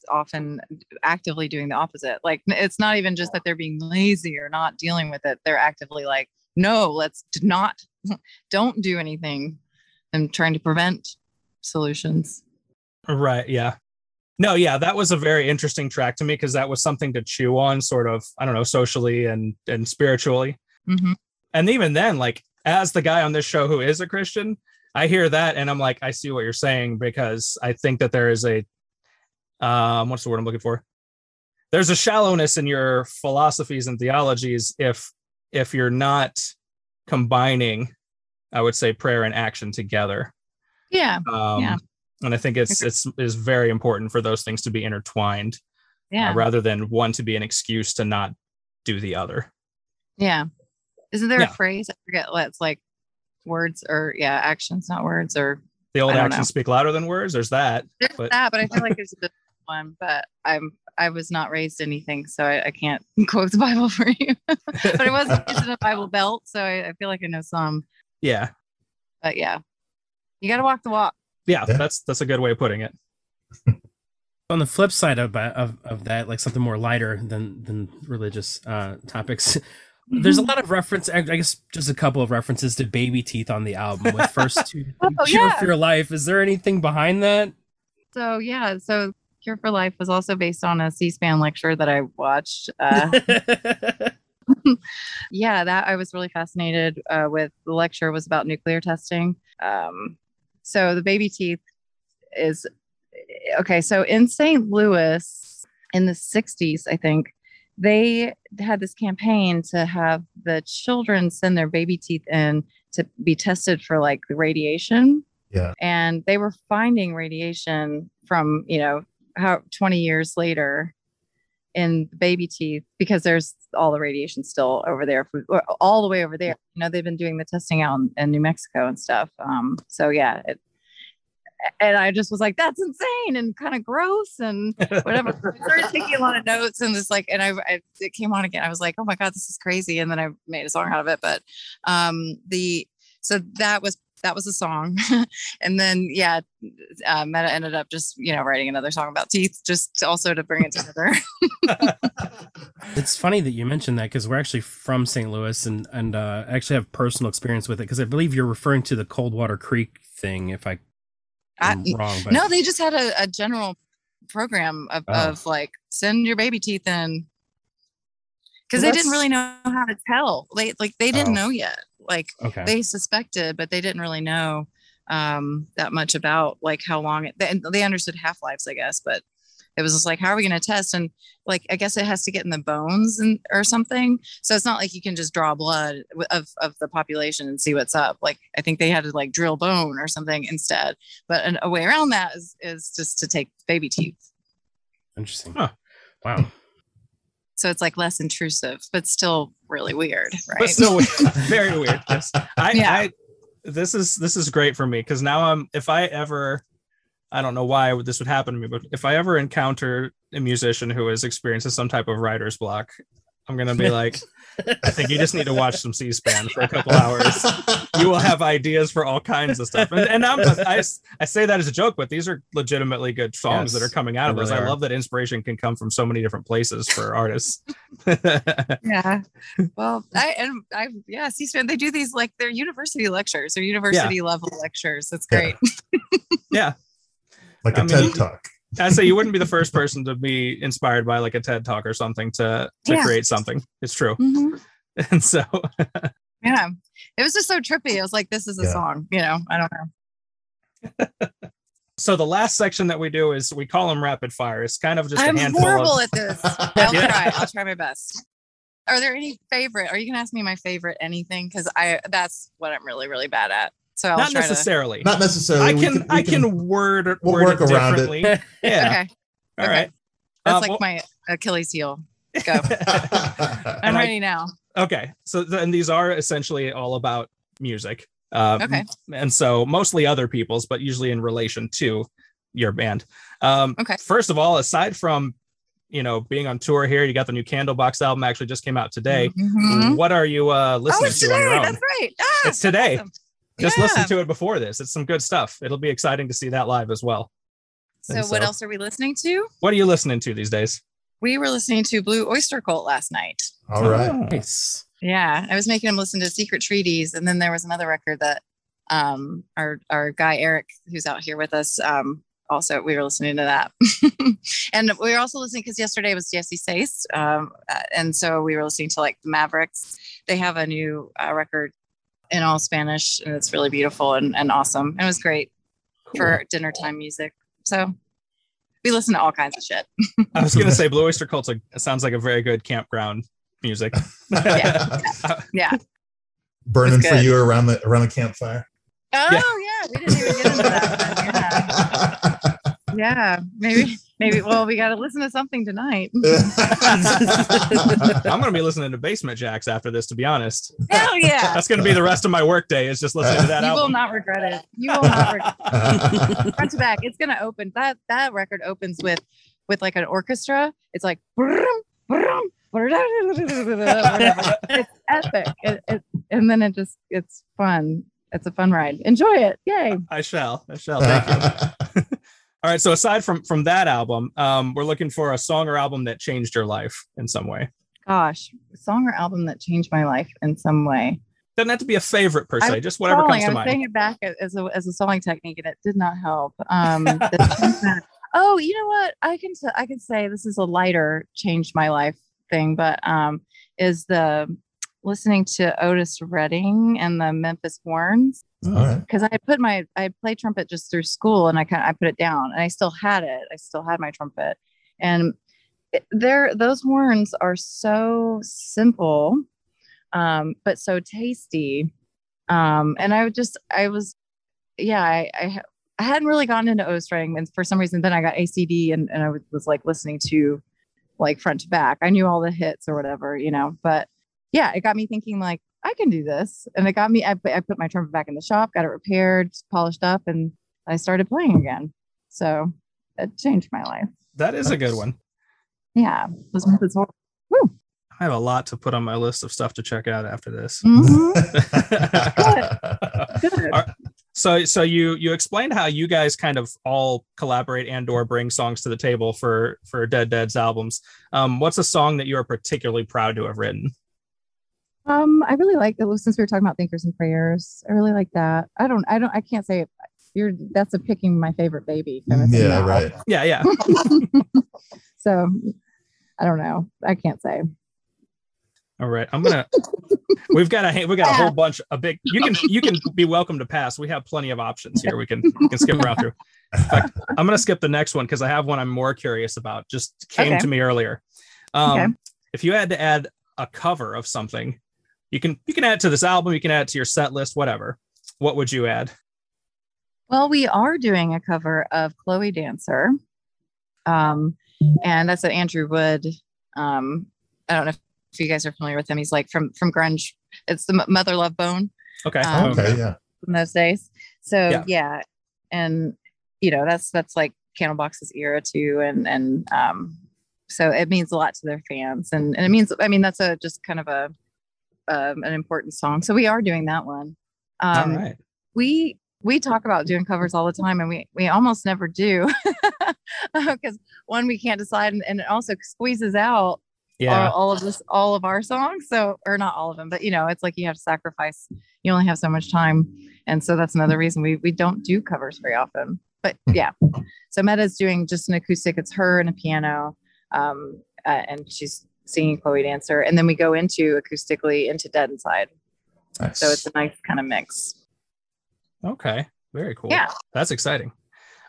often actively doing the opposite. Like it's not even just that they're being lazy or not dealing with it. They're actively like, no, let's not don't do anything and trying to prevent solutions. Right. Yeah. No, yeah, that was a very interesting track to me because that was something to chew on, sort of, I don't know, socially and and spiritually. hmm And even then, like as the guy on this show who is a Christian, I hear that and I'm like, I see what you're saying because I think that there is a um what's the word I'm looking for? There's a shallowness in your philosophies and theologies if if you're not combining, I would say prayer and action together. Yeah. Um Yeah. and I think it's it's is very important for those things to be intertwined uh, Yeah. rather than one to be an excuse to not do the other. Yeah. Isn't there Yeah. a phrase? I forget what it's like words or yeah, actions, not words or The old actions know. speak louder than words. There's that. there's But- that, but I feel like there's a one. But I'm I was not raised anything, so I, I can't quote the Bible for you. but I was raised in a Bible belt, so I, I feel like I know some. Yeah. But yeah. You gotta walk the walk. Yeah, Yeah. that's that's a good way of putting it. on the flip side of, of of that like something more lighter than than religious uh topics there's a lot of reference i I guess just a couple of references to baby teeth on the album with first to Oh, cure yeah. for your life is there anything behind that So yeah, so Cure for Life was also based on a C-SPAN lecture that I watched. Uh, yeah, that I was really fascinated uh, with. The lecture was about nuclear testing. Um, so the baby teeth is okay. So in St. Louis in the 60s, I think they had this campaign to have the children send their baby teeth in to be tested for like the radiation Yeah. and they were finding radiation from you know how 20 years later in the baby teeth because there's all the radiation still over there all the way over there. You know they've been doing the testing out in, in new mexico and stuff. Um so yeah it, and i just was like that's insane and kind of gross and whatever. I started taking a lot of notes and this like and I, I it came on again. I was like oh my god this is crazy and then i made a song out of it. But um the so that was that was a song. And then yeah uh, meta ended up just you know writing another song about teeth just also to bring it together. It's funny that you mentioned that because we're actually from st louis and and uh actually have personal experience with it because i believe you're referring to the coldwater creek thing if i I- wrong but no they just had a, a general program of, Oh. of like send your baby teeth in. Because Well, they didn't really know how to tell. They like they didn't Oh. know yet like okay they suspected, but they didn't really know um, that much about like how long it. They, they understood half lives, I guess, but it was just like, how are we going to test? And like, I guess it has to get in the bones and or something. So it's not like you can just draw blood of of the population and see what's up. Like, I think they had to like drill bone or something instead. But an, a way around that is is just to take baby teeth. interesting Huh. wow So it's like less intrusive, but still really weird, right? But still weird. very weird. Yes. I, Yeah. I this is this is great for me because now I'm if I ever I don't know why this would happen to me, but if I ever encounter a musician who has experienced some type of writer's block, I'm gonna be like, I think you just need to watch some C-SPAN for a couple hours. You will have ideas for all kinds of stuff. And, and I'm, I, I say that as a joke, but these are legitimately good songs that are coming out of they this. really I love that inspiration can come from so many different places for artists. yeah well i and i yeah c-span they do these like they're university lectures or university level lectures it's great. Yeah. great like I a mean, TED you- talk. I say you wouldn't be the first person to be inspired by like a TED talk or something to to Yeah. create something. It's true. Mhm. And so yeah it was just so trippy i was like this is a Yeah. song you know i don't know so the last section that we do is we call them rapid fire. It's kind of just i'm a handful horrible of at this i'll Yeah. try i'll try my best are there any favorite are you gonna ask me my favorite anything because i that's what i'm really really bad at so i'll not try necessarily. Not necessarily. I we can, we I can word we'll word work it around it. differently. to Yeah. okay All okay. right. that's Uh, like well- my achilles heel go i'm I- ready now Okay. So then these are essentially all about music. Um, Okay. And so mostly other people's, but usually in relation to your band. Um, Okay. First of all, aside from you know being on tour here, you got the new Candlebox album actually just came out today. Mhm. What are you uh, oh listening it's to on your today own? that's right ah, It's today. awesome. Just Yeah. listen to it before this. It's some good stuff. It'll be exciting to see that live as well. so And what else are we listening to What are you listening to these days? we were listening to blue oyster cult last night All right. Oh. nice Yeah, I was making him listen to Secret Treaties, and then there was another record that um, our our guy Eric, who's out here with us, um, also we were listening to that, and we were also listening because yesterday was Dieciséis, um, uh, and so we were listening to like the Mavericks. They have a new uh, record in all Spanish, and it's really beautiful and, and awesome. It was great for dinner time music. So we listen to all kinds of shit. I was gonna say Blue Oyster Cult's a, sounds like a very good campground music. Yeah. Yeah. Burning for you around the around the campfire. Oh yeah, we didn't even get into that. but Yeah. Yeah, maybe maybe. Well, we got to listen to something tonight. I'm gonna be listening to Basement Jaxx after this, to be honest. Hell yeah! That's gonna be the rest of my workday is just listening to that You will not regret it. You will not regret front to back. It's gonna open that that record opens with with like an orchestra. It's like brum, brum, it's epic. It, it, and then it just it's fun. It's a fun ride. Enjoy it. Yay. I shall. I shall. Thank you. All right. So aside from from that album, um, we're looking for a song or album that changed your life in some way. Gosh, song or album that changed my life in some way. Doesn't have to be a favorite per se, just whatever Stalling, comes I to was mind. saying it back as a as a sewing technique, and it did not help. Um, oh, you know what? I can I can say this is a lighter changed my life thing, but um, is the listening to Otis Redding and the Memphis Horns All right. because I put my I played trumpet just through school and I kind of I put it down and I still had it. I still had my trumpet, and there those horns are so simple, um, but so tasty. Um, and I would just I was, yeah, I I, I hadn't really gotten into O string, and for some reason then I got ACD and and I was, was like listening to like front to back. I knew all the hits or whatever, you know, but yeah, it got me thinking like I can do this, and it got me. I, put- I put my trumpet back in the shop, got it repaired, polished up, and I started playing again. So it changed my life. That is a good one. Yeah, it was Memphis Woo. I have a lot to put on my list of stuff to check out after this. Mhm. Good. All right. So so you you explained how you guys kind of all collaborate and or bring songs to the table for for Dead Dead's albums. Um, what's a song that you are particularly proud to have written? Um, I really like it. Since we were talking about thinkers and prayers, I really like that. I don't, I don't, I can't say it. You're that's a picking my favorite baby kind of thing. yeah, now. right. Yeah, yeah. So I don't know. I can't say. All right, I'm gonna. We've got a we got a whole bunch a big. You can you can be welcome to pass. We have plenty of options here. We can we can skip around through. In fact, I'm gonna skip the next one because I have one I'm more curious about. Just came Okay. to me earlier. Um, Okay. If you had to add a cover of something, you can you can add to this album. You can add to your set list, whatever. What would you add? Well, we are doing a cover of Chloe Dancer. Um, and that's an Andrew Wood. Um, I don't know if you guys are familiar with him. He's like from from grunge. It's the Mother Love Bone Okay. Um, Okay, yeah. in those days. So Yeah. yeah. And you know, that's that's like Candlebox's era too. And and um so it means a lot to their fans. And and it means I mean that's a just kind of a um, an important song. So we are doing that one. Um All right. we we talk about doing covers all the time and we we almost never do because one we can't decide and, and it also squeezes out Yeah. all, all of this all of our songs so or not all of them but you know it's like you have to sacrifice you only have so much time and so that's another reason we we don't do covers very often but yeah so meta's doing just an acoustic it's her and a piano um uh, and she's singing chloe dancer and then we go into acoustically into dead inside Nice. so it's a nice kind of mix Okay. Very cool. Yeah. That's exciting.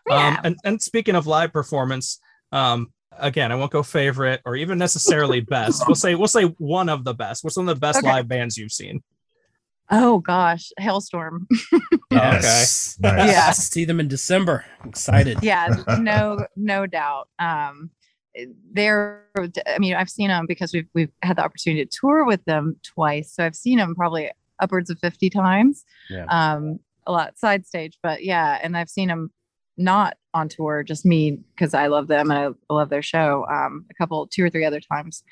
Yeah. Um, and, and speaking of live performance, um, again, I won't go favorite or even necessarily best. We'll say we'll say one of the best. What's one of the best Okay. live bands you've seen? oh gosh Halestorm Yes. Nice. Yeah. See them in December. Excited. yeah no no doubt um they're i mean i've seen them because we've we've had the opportunity to tour with them twice. So i've seen them probably upwards of 50 times Yeah. um a lot side stage but yeah and i've seen them not on tour just me because i love them and i love their show um a couple two or three other times.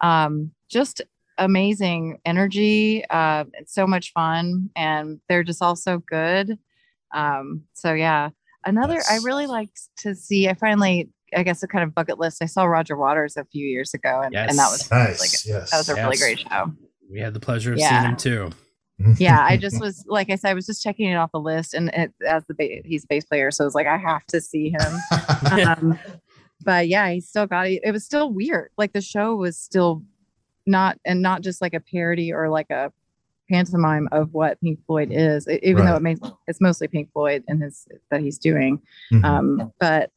Um just amazing energy uh it's so much fun and they're just all so good. Um so yeah. Another i really like to see i finally i guess a kind of bucket list i saw roger waters a few years ago and, and that was Nice. really good. yes. that was a really great show We had the pleasure of Yeah. seeing him too. yeah i just was like i said i was just checking it off the list and it, as the ba- he's a bass player so it was like i have to see him um, but yeah he still got it it was still weird like the show was still not and not just like a parody or like a pantomime of what Pink Floyd is, even though it makes it's mostly Pink Floyd and his that he's doing. Mhm. Um, but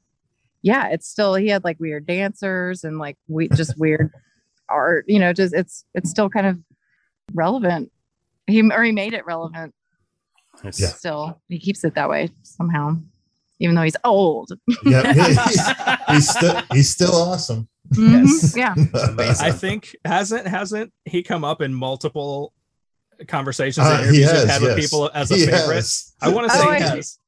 yeah, it's still he had like weird dancers and like we just weird art. You know, just it's it's still kind of relevant. He or he made it relevant. Yeah. Still, he keeps it that way somehow, even though he's old. yeah, he- he's still he's still awesome. Mhm, Yes. Yeah. I think hasn't hasn't he come up in multiple conversations Uh, and interviews has, you've had with people as a He favorite? has. I want to Oh, say I he has.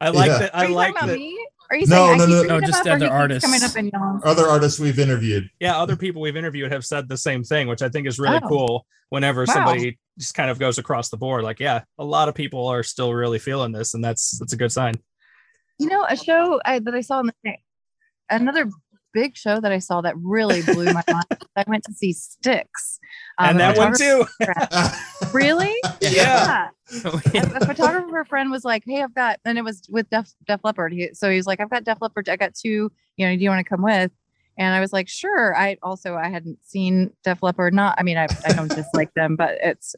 I like Yeah. that. Are I you like that. about me? Are you No, saying I no, no. No, just other artists. coming up in y'all's? Other artists we've interviewed. Yeah, other people we've interviewed have said the same thing, which I think is really Oh. cool. Whenever Wow. somebody just kind of goes across the board, like, yeah, a lot of people are still really feeling this, and that's that's a good sign. You know, a show I, that I saw in the another big show that I saw that really blew my mind. I went to see Styx, um, and that one too. Really? Yeah. a, a photographer friend was like, "Hey, I've got," and it was with Def Def Leppard. He, so he was like, "I've got Def Leppard. I got two. You know, do you want to come with?" And I was like, "Sure." I also I hadn't seen Def Leppard. Not, I mean, I I don't dislike them, but it's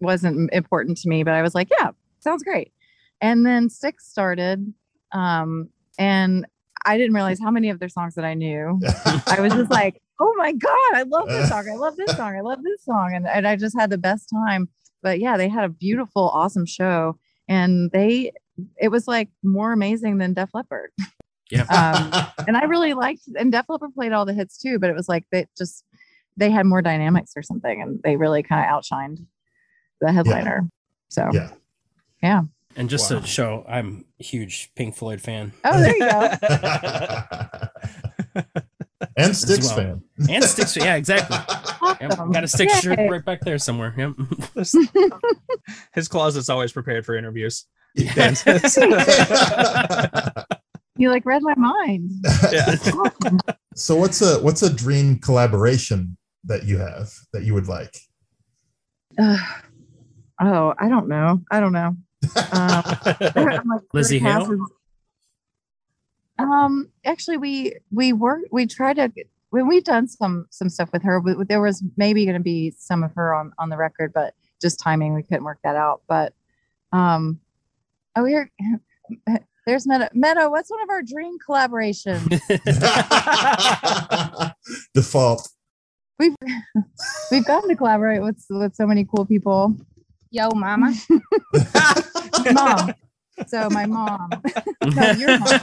wasn't important to me. But I was like, "Yeah, sounds great." And then Styx started, um, and I didn't realize how many of their songs that I knew. I was just like, oh my God, I love this song. I love this song. I love this song. And, and I just had the best time. But yeah, they had a beautiful, awesome show. And they, it was like more amazing than Def Leppard. Um, and I really liked, and Def Leppard played all the hits too, but it was like they just, they had more dynamics or something. And they really kind of outshined the headliner. So, yeah. Yeah. And just Wow. to show, I'm a huge Pink Floyd fan oh, there you go. and Styx well. fan. and Styx. Yeah, exactly. Yep, got a Styx shirt right back there somewhere. Yep. His closet's always prepared for interviews. You like read my mind. Yeah. Awesome. so what's a what's a dream collaboration that you have that you would like? Ugh. oh, I don't know. I don't know. Um, like, Lzzy three Hale? passes. Um, actually, we we were we tried to when we've done some some stuff with her. We, there was maybe going to be some of her on on the record, but just timing we couldn't work that out. But um, oh here, there's Meadow. Meadow, what's one of our dream collaborations? Default. we've we've gotten to collaborate with with so many cool people. Yo, mama. Mom. So my mom. no, your mom.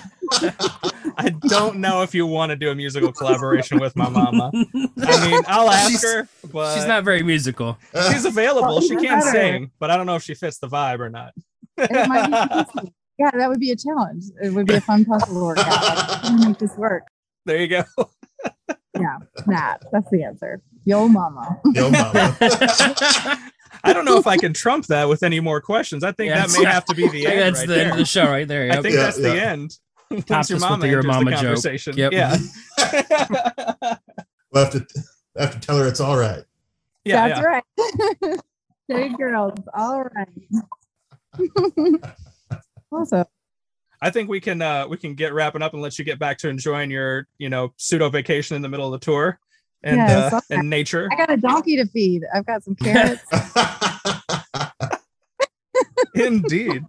I don't know if you want to do a musical collaboration with my mama. I mean, I'll ask She's- her, but She's not very musical. she's available. Well, she even can better. sing, but I don't know if she fits the vibe or not. It might be interesting. yeah, that would be a challenge. It would be a fun puzzle to work out. Like, how we make this work? There you go. Yeah, that. That's the answer. Yo, mama. Yo, mama. I don't know if I can trump that with any more questions. I think Yeah, that may have to be the end that's right the there. end of the show right there. I think Yeah, that's the end. Once Tops your us mama your mama the joke. conversation. Yep. Yeah. We'll have to have to tell her it's all right. yeah, That's yeah. right. hey, girls. All right. awesome. I think we can uh we can get wrapping up and let you get back to enjoying your, you know, pseudo vacation in the middle of the tour and Yes, uh, and nature. I got a donkey to feed. I've got some carrots. Indeed.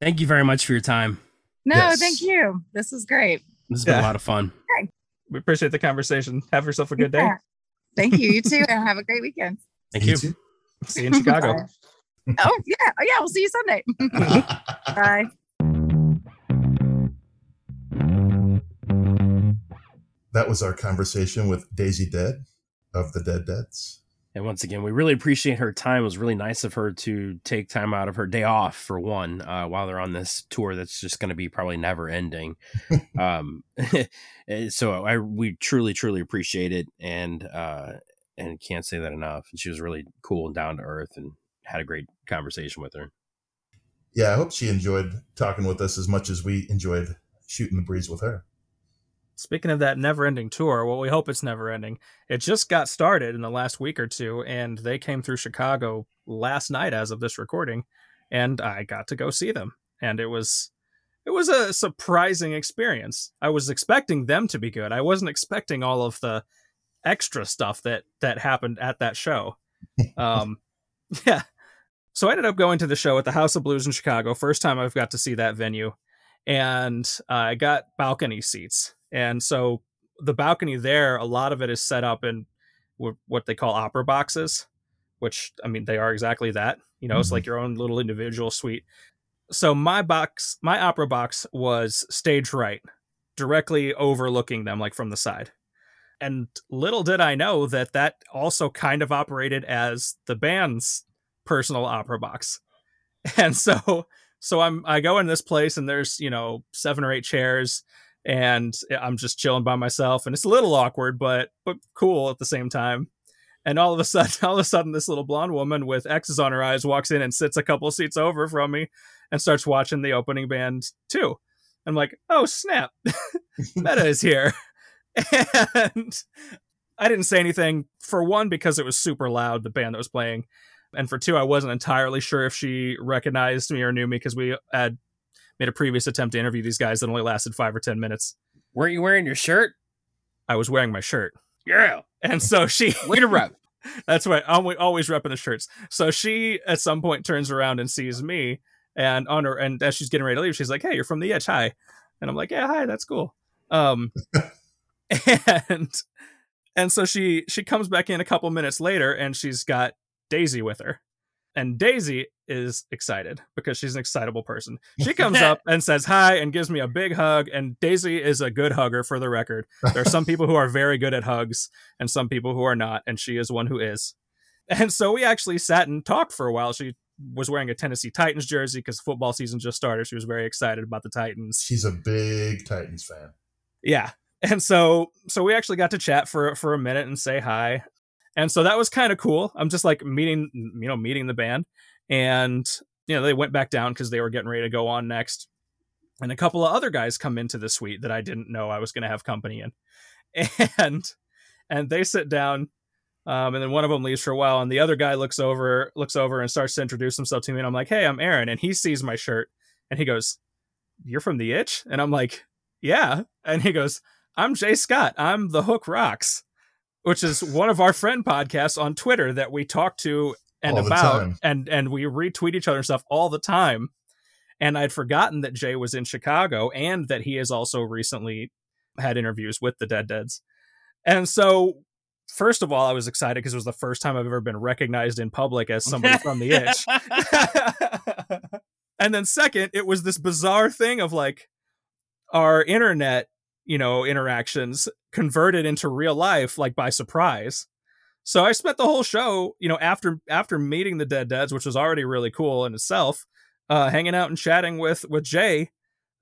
Thank you very much for your time. No, Yes. thank you. This is great. This has been a lot of fun. Okay. We appreciate the conversation. Have yourself a good day. Yeah. Thank you. You too. And have a great weekend. Thank you. too. See you in Chicago. Bye. oh, yeah. Oh, yeah. We'll see you Sunday. Bye. That was our conversation with Daisy Dead of the Dead Deads. And once again, we really appreciate her time. It was really nice of her to take time out of her day off for one, uh, while they're on this tour that's just going to be probably never ending. um, so I we truly truly appreciate it, and uh, and can't say that enough. And she was really cool and down to earth, and had a great conversation with her. Yeah, I hope she enjoyed talking with us as much as we enjoyed shooting the breeze with her. Speaking of that never ending tour, well, we hope it's never ending. It just got started in the last week or two, and they came through Chicago last night as of this recording, and I got to go see them. And it was it was a surprising experience. I was expecting them to be good. I wasn't expecting all of the extra stuff that that happened at that show. Um yeah. so I ended up going to the show at the House of Blues in Chicago. First time I've got to see that venue, and uh, I got balcony seats. And so the balcony there, a lot of it is set up in what they call opera boxes, which I mean they are exactly that. You know, mm-hmm. it's like your own little individual suite. So my box, my opera box was stage right, directly overlooking them, like from the side. And little did I know that that also kind of operated as the band's personal opera box. And so so I'm I go in this place and there's, you know, seven or eight chairs and I'm just chilling by myself and it's a little awkward but but cool at the same time. And all of a sudden all of a sudden this little blonde woman with X's on her eyes walks in and sits a couple seats over from me and starts watching the opening band too. I'm like, "Oh, snap. Meta is here." and I didn't say anything for one because it was super loud the band that was playing and for two, I wasn't entirely sure if she recognized me or knew me because we had made a previous attempt to interview these guys that only lasted five or 10 minutes. Weren't you wearing your shirt? I was wearing my shirt. Yeah. And so she. Way to rep. That's right. I'm always repping the shirts. So she at some point turns around and sees me and on her and as she's getting ready to leave, she's like, Hey, you're from the Itch, Hi. And I'm like, Yeah, hi, that's cool. Um and and so she she comes back in a couple minutes later and she's got Daisy with her. And Daisy is excited because she's an excitable person. She comes up and says hi and gives me a big hug. And Daisy is a good hugger for the record. There are some people who are very good at hugs and some people who are not. And she is one who is. And so we actually sat and talked for a while. She was wearing a Tennessee Titans jersey because football season just started. She was very excited about the Titans. She's a big Titans fan. Yeah. And so so we actually got to chat for for a minute and say hi and so that was kind of cool. I'm just like meeting you know meeting the band. And you know they went back down because they were getting ready to go on next. And a couple of other guys come into the suite that i didn't know i was going to have company in. And and they sit down um, and then one of them leaves for a while and the other guy looks over looks over and starts to introduce himself to me and i'm like hey i'm aaron and he sees my shirt and he goes you're from the itch? And i'm like yeah. And he goes i'm jay scott. I'm the hook rocks which is one of our friend podcasts on Twitter that we talk to and all about and and we retweet each other and stuff all the time. And I'd forgotten that Jay was in Chicago and that he has also recently had interviews with the Dead Deads. And so first of all, I was excited because it was the first time I've ever been recognized in public as somebody from the itch. and then second, it was this bizarre thing of like our internet you know, interactions converted into real life like by surprise. So I spent the whole show, you know, after after meeting the Dead Deads, which was already really cool in itself, uh, hanging out and chatting with with Jay,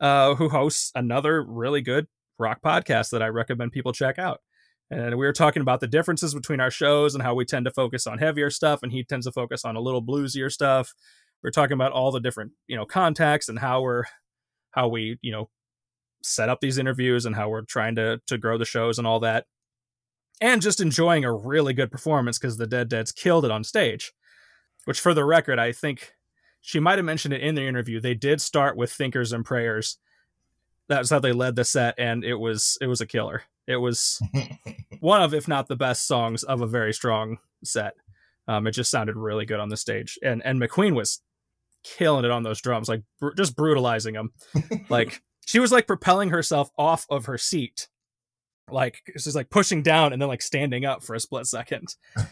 uh, who hosts another really good rock podcast that I recommend people check out. And we were talking about the differences between our shows and how we tend to focus on heavier stuff, and he tends to focus on a little bluesier stuff. We we're talking about all the different, you know, contacts and how we're how we, you know, set up these interviews and how we're trying to to grow the shows and all that. And just enjoying a really good performance because the dead deads killed it on stage which for the record i think she might have mentioned it in the interview. They did start with thinkers and prayers. That's how they led the set and it was it was a killer. It was one of if not the best songs of a very strong set. Um, it just sounded really good on the stage. And and mcqueen was killing it on those drums like br- just brutalizing them like she was like propelling herself off of her seat. Like she's like pushing down and then like standing up for a split second.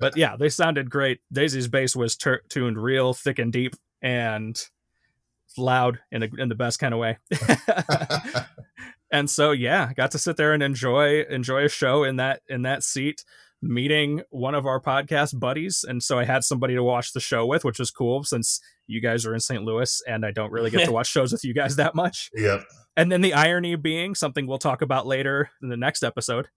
But yeah they sounded great. Daisy's bass was ter- tuned real thick and deep and loud in, a, in the best kind of way. And so yeah got to sit there and enjoy enjoy a show in that in that seat meeting one of our podcast buddies. And so I had somebody to watch the show with, which was cool since you guys are in St. Louis and I don't really get to watch shows with you guys that much. Yep. And then the irony being something we'll talk about later in the next episode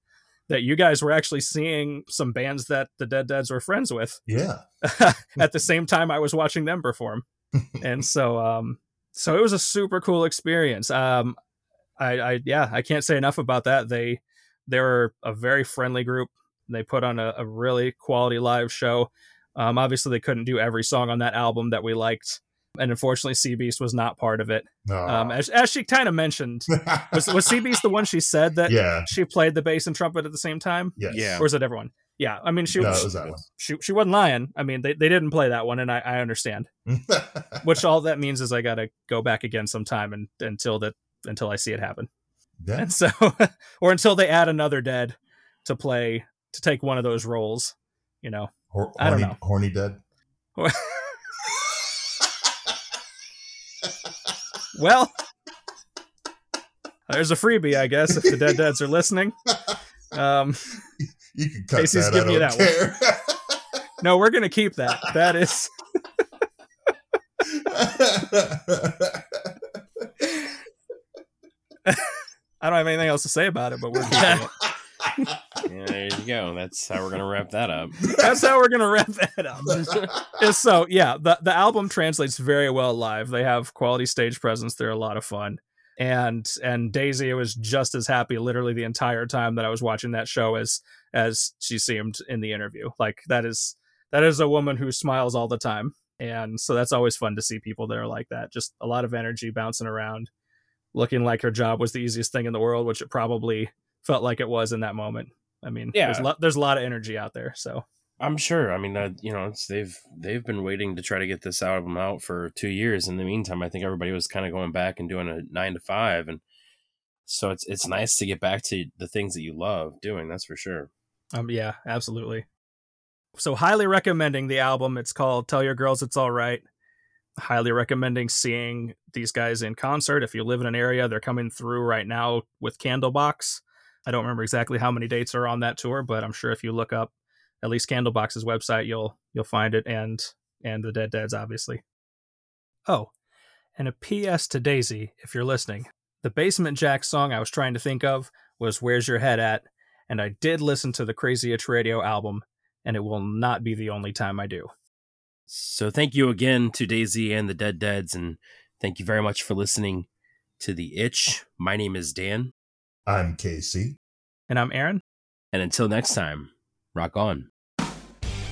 that you guys were actually seeing some bands that the Dead Deads were friends with. Yeah. at the same time I was watching them perform. and so um so it was a super cool experience. Um I I yeah, I can't say enough about that. They they were a very friendly group. They put on a, a really quality live show. Um, obviously, they couldn't do every song on that album that we liked, and unfortunately, Sea Beast was not part of it. Um, as, as she kind of mentioned, was, was Sea Beast the one she said that yeah. she played the bass and trumpet at the same time? Yes. Yeah. Or is it everyone? Yeah, I mean she no, was it was that she she wasn't lying. I mean they, they didn't play that one, and I, I understand. Which all that means is I gotta go back again sometime and until that until I see it happen. yeah. And so or until they add another dead to play to take one of those roles, you know. Hor- I don't horny, know. horny dead. well, there's a freebie, I guess, if the dead deads are listening. Um, You can cut Casey's that. giving you I don't that no, we're gonna keep that. That is I don't have anything else to say about it, but we're. Yeah, there you go. That's how we're gonna wrap that up. That's how we're gonna wrap that up. So yeah, the the album translates very well live. They have quality stage presence. They're a lot of fun. And and Daisy was just as happy literally the entire time that I was watching that show as as she seemed in the interview. Like that is that is a woman who smiles all the time. And so that's always fun to see people that are like that. Just a lot of energy bouncing around, looking like her job was the easiest thing in the world, which it probably felt like it was in that moment. I mean, Yeah. there's, lo- there's a lot of energy out there. So I'm sure. I mean, uh, you know, it's, they've they've been waiting to try to get this album out for two years. In the meantime, I think everybody was kind of going back and doing a nine to five, and so it's it's nice to get back to the things that you love doing. That's for sure. Um, yeah, absolutely. So highly recommending the album. It's called "Tell Your Girls It's All Right." Highly recommending seeing these guys in concert. If you live in an area, they're coming through right now with Candlebox. I don't remember exactly how many dates are on that tour, but I'm sure if you look up at least Candlebox's website, you'll you'll find it and and the Dead Deads, obviously. Oh, and a PS to Daisy, if you're listening. The Basement Jaxx song I was trying to think of was "Where's Your Head At," and I did listen to the Crazy Itch Radio album, and it will not be the only time I do. So thank you again to Daisy and the Dead Deads, and thank you very much for listening to The Itch. My name is Dan, I'm Casey. And I'm Aaron. and until next time, rock on.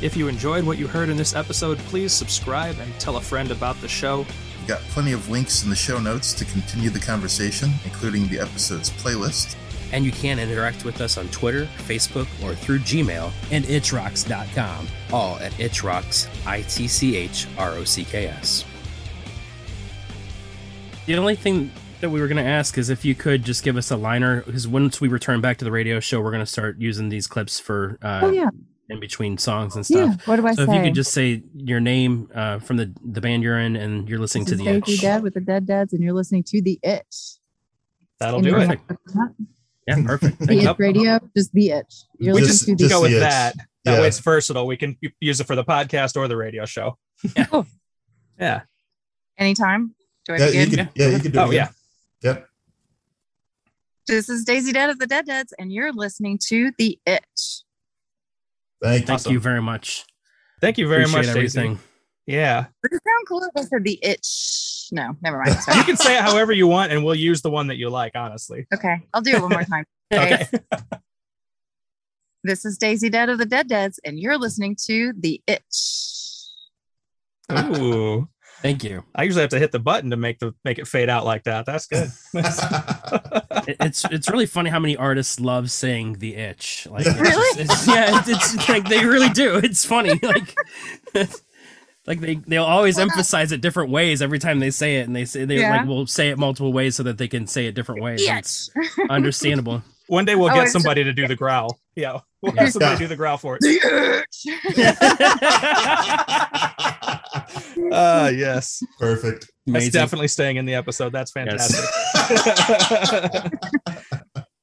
If you enjoyed what you heard in this episode, please subscribe and tell a friend about the show. We've got plenty of links in the show notes to continue the conversation, including the episode's playlist. And you can interact with us on Twitter, Facebook, or through Gmail and itchrocks.com. All at itchrocks, I T C H R O C K S. The only thing that we were going to ask is if you could just give us a liner, because once we return back to the radio show, we're going to start using these clips for uh, oh yeah, in between songs and stuff. yeah. What do I So say? if you could just say your name uh, from the the band you're in, and you're listening this to the Daisy Itch. Dead with the Dead Deads, and you're listening to the Itch. That'll And do it. Yeah, perfect. The Itch you. Radio, just the Itch. You're We listening just- to the just Go with the itch. that. That way it's versatile. We can use it for the podcast or the radio show. Oh. Yeah. anytime. Do I Yeah, you begin? can, yeah, you can do it. Oh, again. Yep. This is Daisy Dead of the Dead Deads, and you're listening to the Itch. Thank you. Thank Awesome. you very much. Thank you very Appreciate much, Daisy. Yeah. Would it sound cool if I said the Itch? No, never mind. You can say it however you want, and we'll use the one that you like, honestly. okay, I'll do it one more time. Okay. This is Daisy Dead of the Dead Deads, and you're listening to the Itch. Ooh. Thank you. I usually have to hit the button to make the make it fade out like that. That's good. It- it's it's really funny how many artists love saying the itch. Like it's Really? just- it's, yeah, it's, it's like they really do. It's funny. Like like they they'll always emphasize it different ways every time they say it, and they say they Yeah. like will say it multiple ways so that they can say it different ways. and It's understandable. One day we'll Oh, get it's- somebody to do the growl. Yeah. We'll Yeah. have somebody Yeah. do the growl for it. the uh yes. Perfect. That's Amazing. definitely staying in the episode. That's Yes. fantastic.